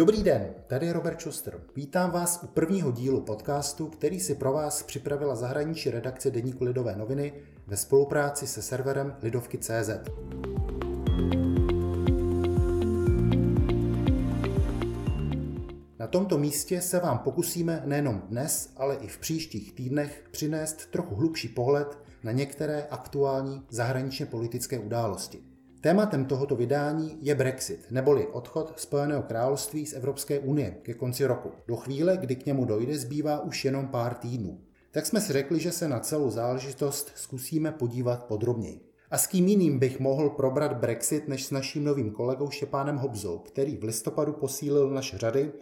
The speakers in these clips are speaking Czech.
Dobrý den, tady je Robert Schuster. Vítám vás u prvního dílu podcastu, který si pro vás připravila zahraniční redakce Deníku Lidové noviny ve spolupráci se serverem Lidovky.cz. Na tomto místě se vám pokusíme nejenom dnes, ale i v příštích týdnech přinést trochu hlubší pohled na některé aktuální zahraničně politické události. Tématem tohoto vydání je Brexit, neboli odchod Spojeného království z Evropské unie ke konci roku. Do chvíle, kdy k němu dojde, zbývá už jenom pár týdnů. Tak jsme si řekli, že se na celou záležitost zkusíme podívat podrobněji. A s kým jiným bych mohl probrat Brexit než s naším novým kolegou Štěpánem Hobzou, který v listopadu posílil naše řady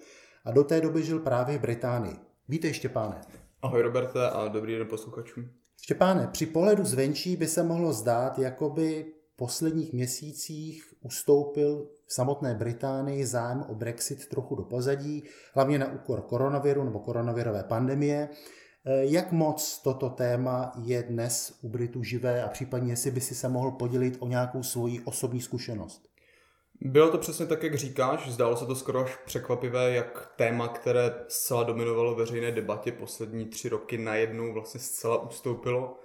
a do té doby žil právě v Británii. Vítej Štěpáne. Ahoj Roberte a dobrý den posluchačům. Štěpáne, při pohledu zvenčí by se mohlo zdát, jako by posledních měsících ustoupil v samotné Británii zájem o Brexit trochu do pozadí, hlavně na úkor koronaviru nebo koronavirové pandemie. Jak moc toto téma je dnes u Britů živé a případně jestli by si se mohl podělit o nějakou svoji osobní zkušenost? Bylo to přesně tak, jak říkáš. Zdálo se to skoro až překvapivé, jak téma, které zcela dominovalo veřejné debatě poslední tři roky, najednou vlastně zcela ustoupilo.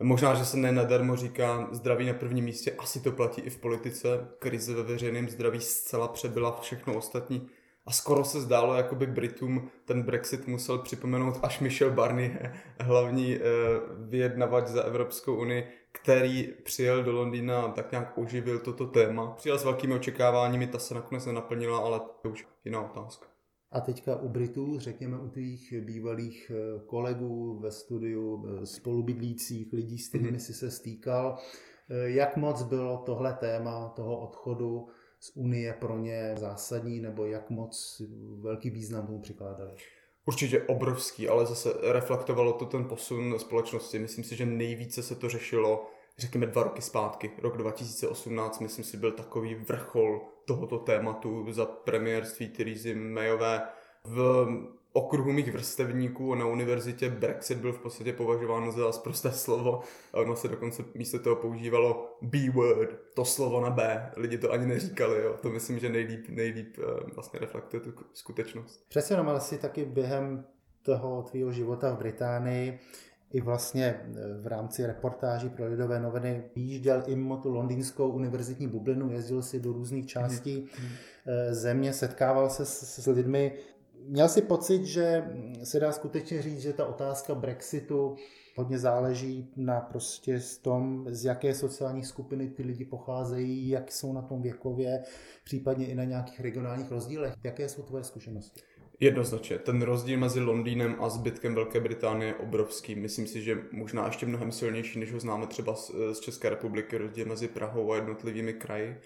Možná, že se nenadarmo říká zdraví na prvním místě, asi to platí i v politice. Krize ve veřejném zdraví zcela přebyla všechno ostatní. A skoro se zdálo, jako by Britům ten Brexit musel připomenout až Michel Barnier, hlavní eh, vyjednavač za Evropskou unii, který přijel do Londýna a tak nějak oživil toto téma. Přijel s velkými očekáváními, ta se nakonec nenaplnila, ale to už jiná otázka. A teďka u Britů, řekněme u tvých bývalých eh, kolegů ve studiu, eh, spolubydlících lidí, s kterými mm-hmm. si se stýkal, jak moc bylo tohle téma toho odchodu z Unie pro ně zásadní, nebo jak moc velký význam tomu přikládali? Určitě obrovský, ale zase reflektovalo to ten posun společnosti. Myslím si, že nejvíce se to řešilo, řekněme, dva roky zpátky. Rok 2018, myslím si, byl takový vrchol tohoto tématu za premiérství Theresa Mayové. V okruhu mých vrstevníků na univerzitě Brexit byl v podstatě považován za prosté slovo a ono se dokonce místo toho používalo B-word, to slovo na B. Lidi to ani neříkali, jo. to myslím, že nejlíp, nejlíp eh, vlastně reflektuje tu skutečnost. Přesně jenom, ale si taky během toho tvýho života v Británii i vlastně eh, v rámci reportáží pro Lidové noviny výjížděl i mimo tu londýnskou univerzitní bublinu, jezdil si do různých částí mm-hmm. země, setkával se s, s lidmi, Měl si pocit, že se dá skutečně říct, že ta otázka Brexitu hodně záleží na prostě z tom, z jaké sociální skupiny ty lidi pocházejí, jak jsou na tom věkově, případně i na nějakých regionálních rozdílech. Jaké jsou tvoje zkušenosti? Jednoznačně. Ten rozdíl mezi Londýnem a zbytkem Velké Británie je obrovský. Myslím si, že možná ještě mnohem silnější, než ho známe třeba z České republiky, rozdíl mezi Prahou a jednotlivými kraji.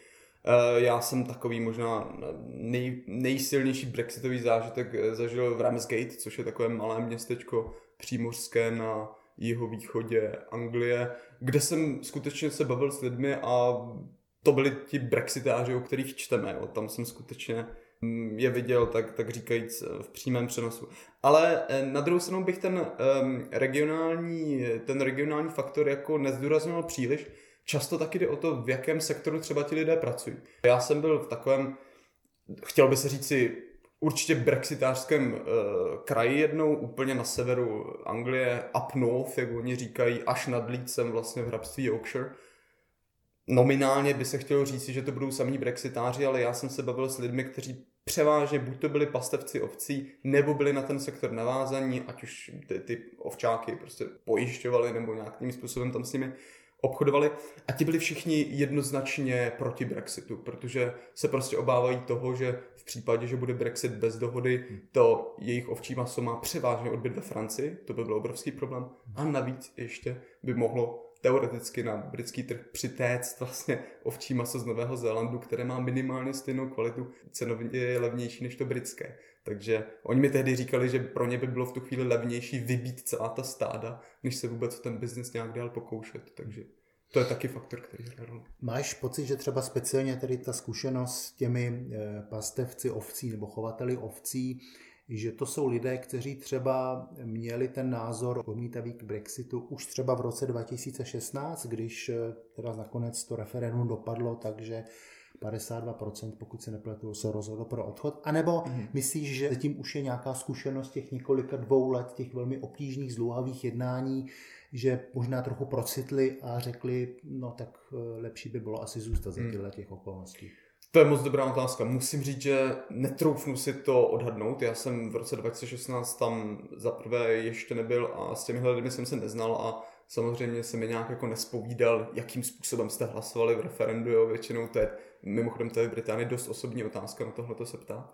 Eh, já jsem takový možná nej, nejsilnější brexitový zážitek eh, zažil v Ramsgate, což je takové malé městečko přímořské na jihovýchodě Anglie, kde jsem skutečně se bavil s lidmi a to byli ti brexitáři, o kterých čteme. Jo. Tam jsem skutečně je viděl, tak, tak říkajíc, v přímém přenosu. Ale eh, na druhou stranu bych ten um, regionální, ten regionální faktor jako nezdůrazňoval příliš, často taky jde o to, v jakém sektoru třeba ti lidé pracují. Já jsem byl v takovém, chtěl by se říci, určitě brexitářském uh, kraji jednou, úplně na severu Anglie, up north, jak oni říkají, až nad Leedsem vlastně v hrabství Yorkshire. Nominálně by se chtělo říct, že to budou samí brexitáři, ale já jsem se bavil s lidmi, kteří převážně buď to byli pastevci ovcí, nebo byli na ten sektor navázaní, ať už ty, ty ovčáky prostě pojišťovali nebo nějakým způsobem tam s nimi obchodovali. A ti byli všichni jednoznačně proti Brexitu, protože se prostě obávají toho, že v případě, že bude Brexit bez dohody, to jejich ovčí maso má převážně odbyt ve Francii, to by byl obrovský problém. A navíc ještě by mohlo teoreticky na britský trh přitéct vlastně ovčí maso z Nového Zélandu, které má minimálně stejnou kvalitu, cenově je levnější než to britské. Takže oni mi tehdy říkali, že pro ně by bylo v tu chvíli levnější vybít celá ta stáda, než se vůbec ten biznis nějak dál pokoušet. Takže to je taky faktor, který roli. Máš pocit, že třeba speciálně tady ta zkušenost s těmi eh, pastevci ovcí nebo chovateli ovcí, že to jsou lidé, kteří třeba měli ten názor odmítavý k Brexitu už třeba v roce 2016, když eh, teda nakonec to referendum dopadlo, takže 52%, pokud se nepletu, se rozhodlo pro odchod? A nebo mm. myslíš, že tím už je nějaká zkušenost těch několika dvou let, těch velmi obtížných, zdlouhavých jednání, že možná trochu procitli a řekli, no tak eh, lepší by bylo asi zůstat za hmm. těchto těch okolností? To je moc dobrá otázka. Musím říct, že netroufnu si to odhadnout. Já jsem v roce 2016 tam zaprvé ještě nebyl a s těmi lidmi jsem se neznal a samozřejmě se mi nějak jako nespovídal, jakým způsobem jste hlasovali v referendu. Jo. Většinou to je, mimochodem to je v Británii dost osobní otázka, na tohle to se ptá.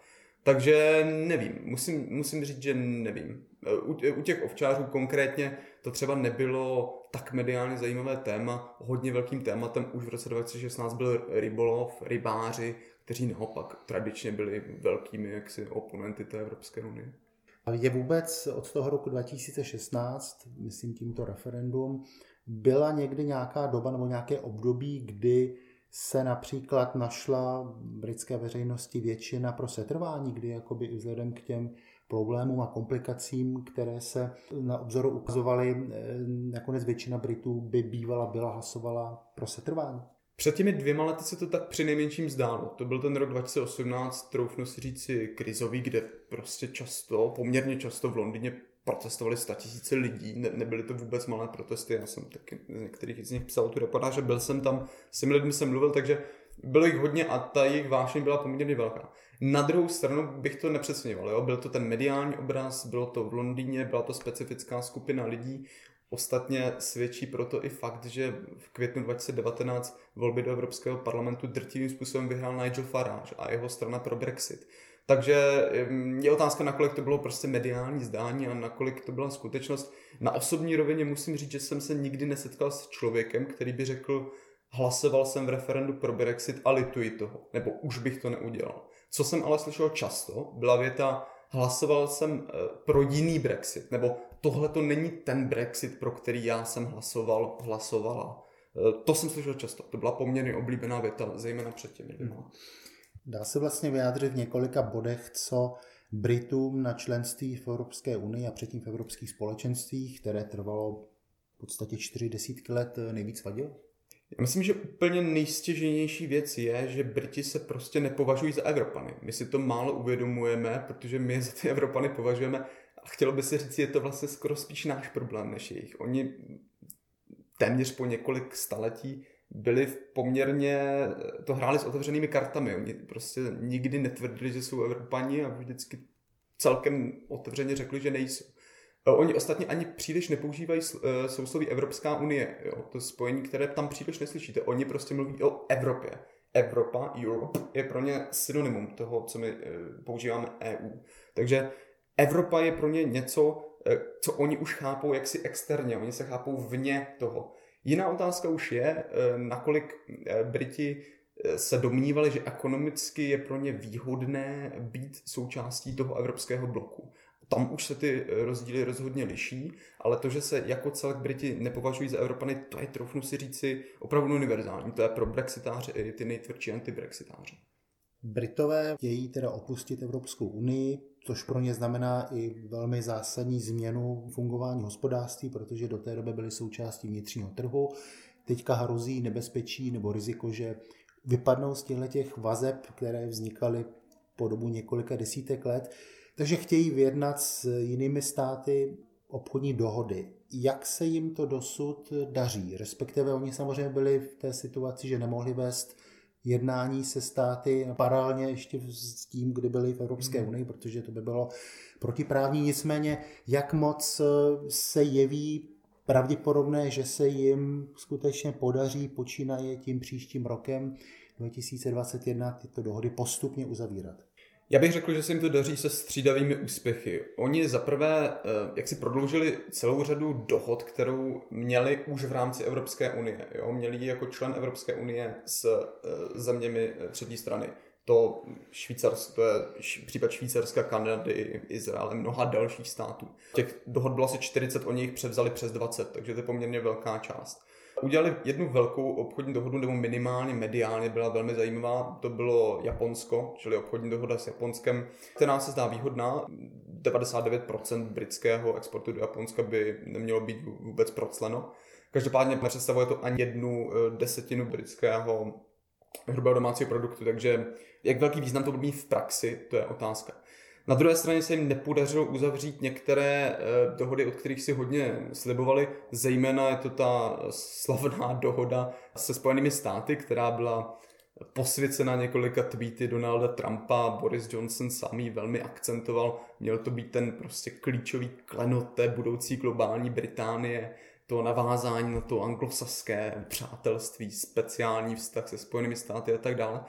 Takže nevím, musím, musím říct, že nevím. U, u těch ovčářů konkrétně to třeba nebylo tak mediálně zajímavé téma. Hodně velkým tématem už v roce 2016 byl rybolov, rybáři, kteří naopak tradičně byli velkými jaksi oponenty té Evropské unie. Je vůbec od toho roku 2016, myslím tímto referendum, byla někdy nějaká doba nebo nějaké období, kdy se například našla britské veřejnosti většina pro setrvání, kdy jakoby vzhledem k těm problémům a komplikacím, které se na obzoru ukazovaly, eh, nakonec většina Britů by bývala byla hlasovala pro setrvání. Před těmi dvěma lety se to tak při nejmenším zdálo. To byl ten rok 2018, troufnu si říci, krizový, kde prostě často, poměrně často v Londýně protestovali tisíce lidí, ne, nebyly to vůbec malé protesty, já jsem taky z některých z nich psal tu reportáž, byl jsem tam, s těmi lidmi jsem mluvil, takže bylo jich hodně a ta jejich vášeň byla poměrně velká. Na druhou stranu bych to nepřesměval, jo? byl to ten mediální obraz, bylo to v Londýně, byla to specifická skupina lidí, Ostatně svědčí proto i fakt, že v květnu 2019 volby do Evropského parlamentu drtivým způsobem vyhrál Nigel Farage a jeho strana pro Brexit. Takže je otázka, nakolik to bylo prostě mediální zdání a nakolik to byla skutečnost. Na osobní rovině musím říct, že jsem se nikdy nesetkal s člověkem, který by řekl, hlasoval jsem v referendu pro Brexit a lituji toho, nebo už bych to neudělal. Co jsem ale slyšel často, byla věta, hlasoval jsem eh, pro jiný Brexit, nebo tohle to není ten Brexit, pro který já jsem hlasoval, hlasovala. Eh, to jsem slyšel často, to byla poměrně oblíbená věta, zejména před těmi dvěma. Hmm. Dá se vlastně vyjádřit v několika bodech, co Britům na členství v Evropské unii a předtím v evropských společenstvích, které trvalo v podstatě čtyři desítky let, nejvíc vadilo? Já myslím, že úplně nejstěženější věc je, že Briti se prostě nepovažují za Evropany. My si to málo uvědomujeme, protože my za ty Evropany považujeme a chtělo by se říct, je to vlastně skoro spíš náš problém než jejich. Oni téměř po několik staletí byli v poměrně, to hráli s otevřenými kartami. Oni prostě nikdy netvrdili, že jsou Evropani a vždycky celkem otevřeně řekli, že nejsou. Oni ostatně ani příliš nepoužívají eh, sousloví Evropská unie, jo? to spojení, které tam příliš neslyšíte. Oni prostě mluví o Evropě. Evropa, Europe, je pro ně synonymum toho, co my eh, používáme EU. Takže Evropa je pro ně něco, co oni už chápou jaksi externě, oni se chápou vně toho. Jiná otázka už je, nakolik Briti se domnívali, že ekonomicky je pro ně výhodné být součástí toho evropského bloku tam už se ty eh, rozdíly rozhodně liší, ale to, že se jako celek Briti nepovažují za Evropany, to je, troufnu si říci, opravdu univerzální. To je pro brexitáře i ty nejtvrdší antibrexitáři. Britové chtějí teda opustit Evropskou unii, což pro ně znamená i velmi zásadní změnu fungování hospodářství, protože do té doby byly součástí vnitřního trhu. Teďka hrozí nebezpečí nebo riziko, že vypadnou z těchto těch vazeb, které vznikaly po dobu několika desítek let. Takže chtějí vyjednat s jinými státy obchodní dohody. Jak se jim to dosud daří? Respektive oni samozřejmě byli v té situaci, že nemohli vést jednání se státy paralelně ještě s tím, kdy byli v Evropské hmm. unii, protože to by bylo protiprávní. Nicméně, jak moc se jeví pravděpodobné, že se jim skutečně podaří počínaje tím příštím rokem 2021 tyto dohody postupně uzavírat? Já bych řekl, že se jim to daří se střídavými úspěchy. Oni zaprvé, eh, jak si prodloužili celou řadu dohod, kterou měli už v rámci Evropské unie. Jo? Měli ji jako člen Evropské unie s eh, zeměmi eh, třetí strany. To, Švýcarsko, to je případ Švýcarska, Kanady, Izraele, mnoha dalších států. Těch dohod bylo asi 40, oni jich převzali přes 20, takže to je poměrně velká část. Udělali jednu velkou obchodní dohodu, nebo minimálně mediálně byla velmi zajímavá. To bylo Japonsko, čili obchodní dohoda s Japonskem, která se zdá výhodná. 99% britského exportu do Japonska by nemělo být vůbec procleno. Každopádně nepředstavuje to ani jednu eh, desetinu britského hrubého domácího produktu, takže jak velký význam to bude mít v praxi, to je otázka. Na druhé straně se jim nepodařilo uzavřít některé eh, dohody, od kterých si hodně slibovali. Zejména je to ta slavná dohoda se Spojenými státy, která byla posvěcena několika tweety Donalda Trumpa, Boris Johnson ji velmi akcentoval. Měl to být ten prostě klíčový klenot té budoucí globální Británie, to navázání na to anglosaské přátelství, speciální vztah se Spojenými státy a tak dále.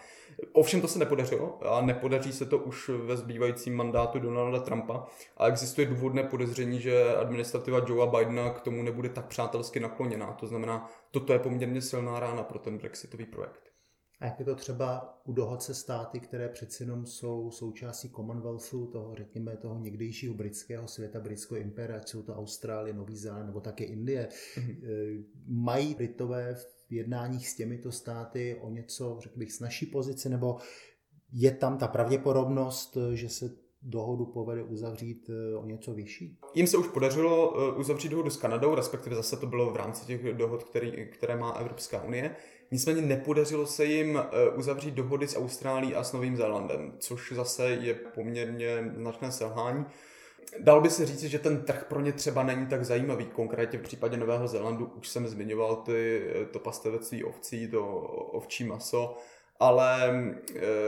Ovšem to se nepodařilo a nepodaří se to už ve zbývajícím mandátu Donalda Trumpa a existuje důvodné podezření, že administrativa Joea Bidena k tomu nebude tak přátelsky nakloněná. To znamená, toto je poměrně silná rána pro ten brexitový projekt. A jak je to třeba u dohod se státy, které přeci jenom jsou součástí Commonwealthu, toho řekněme toho někdejšího britského světa, britského impéria, jsou to Austrálie, Nový Zéland nebo také Indie. Mm-hmm. Mají Britové v jednáních s těmito státy o něco, řekl bych, snažší pozici, nebo je tam ta pravděpodobnost, že se dohodu povede uzavřít eh, o něco vyšší? Jim se už podařilo eh, uzavřít dohodu s Kanadou, respektive zase to bylo v rámci těch dohod, který, které má Evropská unie. Nicméně nepodařilo se jim eh, uzavřít dohody s Austrálií a s Novým Zélandem, což zase je poměrně značné selhání. Dalo by se říct, že ten trh pro ně třeba není tak zajímavý. Konkrétně v případě Nového Zélandu už jsem zmiňoval ty, to pastevectví ovcí, to ovčí maso, ale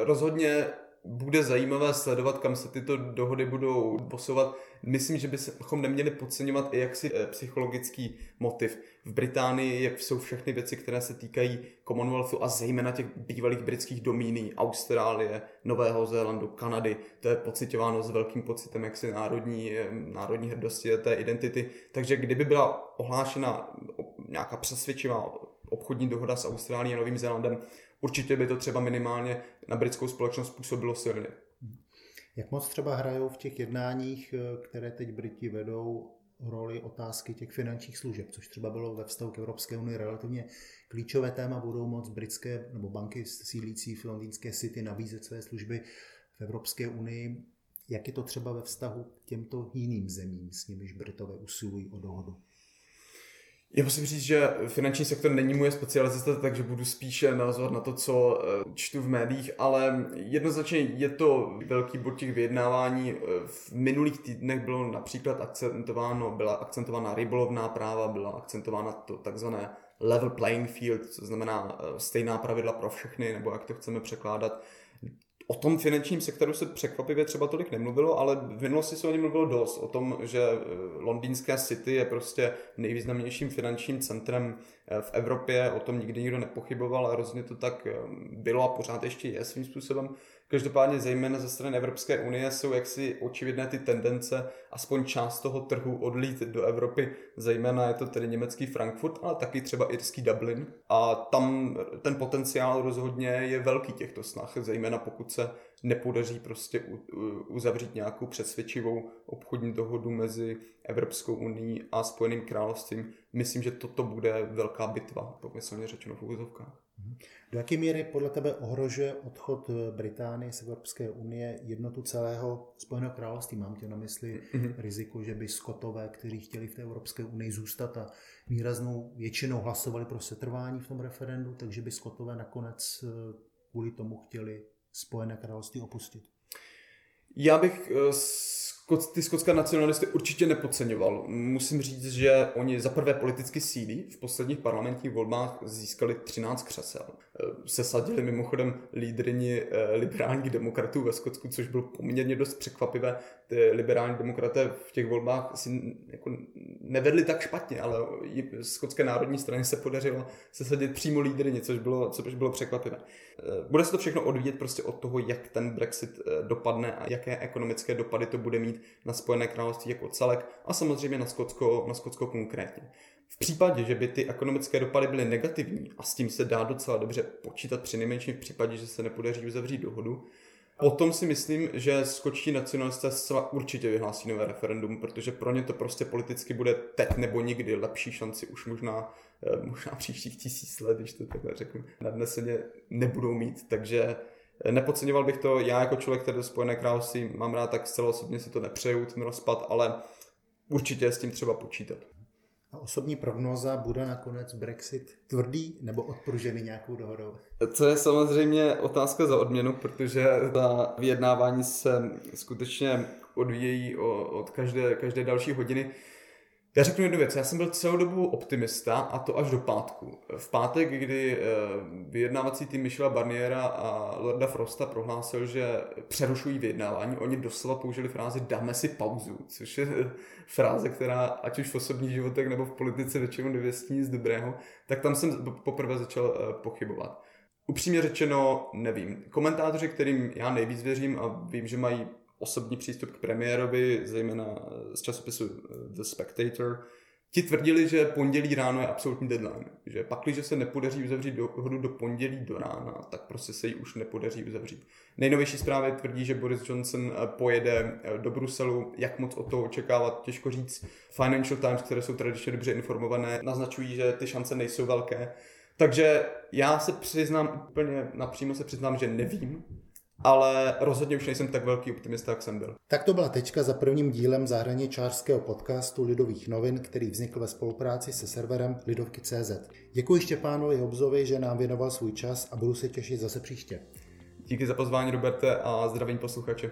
rozhodně bude zajímavé sledovat, kam se tyto dohody budou posouvat. Myslím, že bychom neměli podceňovat i jaksi eh, psychologický motiv. V Británii jsou všechny věci, které se týkají Commonwealthu a zejména těch bývalých britských domíní, Austrálie, Nového Zélandu, Kanady. To je pocitováno s velkým pocitem jaksi národní, eh, národní hrdosti té identity. Takže kdyby byla ohlášena nějaká přesvědčivá obchodní dohoda s Austrálií a Novým Zélandem, určitě by to třeba minimálně na britskou společnost působilo silně. Jak moc třeba hrajou v těch jednáních, eh, které teď Briti vedou, roli otázky těch finančních služeb, což třeba bylo ve vztahu k Evropské unii relativně klíčové téma, budou moc britské nebo banky sílící v londýnské city nabízet své služby v Evropské unii. Jak je to třeba ve vztahu k těmto jiným zemím, s nimiž Britové usilují o dohodu? Já musím říct, že finanční sektor není moje specializace, takže budu spíše navazovat na to, co eh, čtu v médiích, ale jednoznačně je to velký bod těch vyjednávání. Eh, v minulých týdnech bylo například akcentováno, byla akcentována rybolovná práva, byla akcentována to takzvané level playing field, co znamená eh, stejná pravidla pro všechny, nebo jak to chceme překládat. O tom finančním sektoru se překvapivě třeba tolik nemluvilo, ale v minulosti se o něm mluvilo dost. O tom, že eh, londýnské city je prostě nejvýznamnějším finančním centrem eh, v Evropě, o tom nikdy nikdo nepochyboval a rozhodně to tak eh, bylo a pořád ještě je svým způsobem. Každopádně zejména ze strany Evropské unie jsou jaksi očividné ty tendence aspoň část toho trhu odlít do Evropy, zejména je to tedy německý Frankfurt, ale taky třeba irský Dublin. A tam ten potenciál rozhodně je velký těchto snah, zejména pokud se nepodaří prostě uzavřít nějakou přesvědčivou obchodní dohodu mezi Evropskou unii a Spojeným královstvím. Myslím, že toto bude velká bitva, pomyslně řečeno v úzovkách. Do jaké míry podle tebe ohrožuje odchod Británie z Evropské unie jednotu celého Spojeného království? Mám tě na mysli mm-hmm. riziko, že by Skotové, kteří chtěli v té Evropské unii zůstat a výraznou většinou hlasovali pro setrvání v tom referendu, takže by Skotové nakonec eh, kvůli tomu chtěli Spojené království opustit? Já bych ty skotské nacionalisty určitě nepodceňoval. Musím říct, že oni za prvé politicky sílí. V posledních parlamentních volbách získali 13 křesel. Eh, sesadili mimochodem lídrini eh, liberálních demokratů ve Skotsku, což bylo poměrně dost překvapivé. Ty liberální demokraté v těch volbách si jako nevedli tak špatně, ale skotské národní straně se podařilo sesadit přímo lídrině, což bylo, což bylo překvapivé. Eh, bude se to všechno odvíjet prostě od toho, jak ten Brexit dopadne a jaké ekonomické dopady to bude mít na Spojené království jako celek a samozřejmě na Skotsko, na Skotsko konkrétně. V případě, že by ty ekonomické dopady byly negativní, a s tím se dá docela dobře počítat při nejmenším v případě, že se nepodaří uzavřít dohodu, Potom si myslím, že skočtí nacionalisté zcela určitě vyhlásí nové referendum, protože pro ně to prostě politicky bude teď nebo nikdy lepší šanci už možná, eh, možná příštích tisíc let, když to takhle řeknu, nadneseně nebudou mít, takže eh, nepodceňoval bych to, já jako člověk, který do Spojené království mám rád, tak zcela osobně si to nepřeju, ten rozpad, ale určitě s tím třeba počítat. A osobní prognóza bude nakonec Brexit tvrdý nebo odporužený nějakou dohodou? To je samozřejmě otázka za odměnu, protože ta vyjednávání se skutečně odvíjejí od každé, každé další hodiny. Já řeknu jednu věc, já jsem byl celou dobu optimista a to až do pátku. V pátek, kdy eh, vyjednávací tým Michela Barniera a Lorda Frosta prohlásil, že přerušují vyjednávání, oni doslova použili frázi dáme si pauzu, což je fráze, která ať už v osobních životech nebo v politice většinou nevěstí nic dobrého, tak tam jsem poprvé začal eh, pochybovat. Upřímně řečeno, nevím. Komentátoři, kterým já nejvíc věřím a vím, že mají osobní přístup k premiérovi, zejména z časopisu eh, The Spectator, ti tvrdili, že pondělí ráno je absolutní deadline. Že pak, když se nepodaří uzavřít dohodu do pondělí do rána, tak prostě se ji už nepodaří uzavřít. Nejnovější zprávy tvrdí, že Boris Johnson eh, pojede eh, do Bruselu. Jak moc o to očekávat, těžko říct. Financial Times, které jsou tradičně dobře informované, naznačují, že ty šance nejsou velké. Takže já se přiznám úplně napřímo se přiznám, že nevím, ale rozhodně už nejsem tak velký optimista, jak jsem byl. Tak to byla tečka za prvním dílem zahraničářského podcastu Lidových novin, který vznikl ve spolupráci se serverem Lidovky.cz. Děkuji Štěpánovi Hobzovi, že nám věnoval svůj čas a budu se těšit zase příště. Díky za pozvání, Roberte, a zdravím posluchače.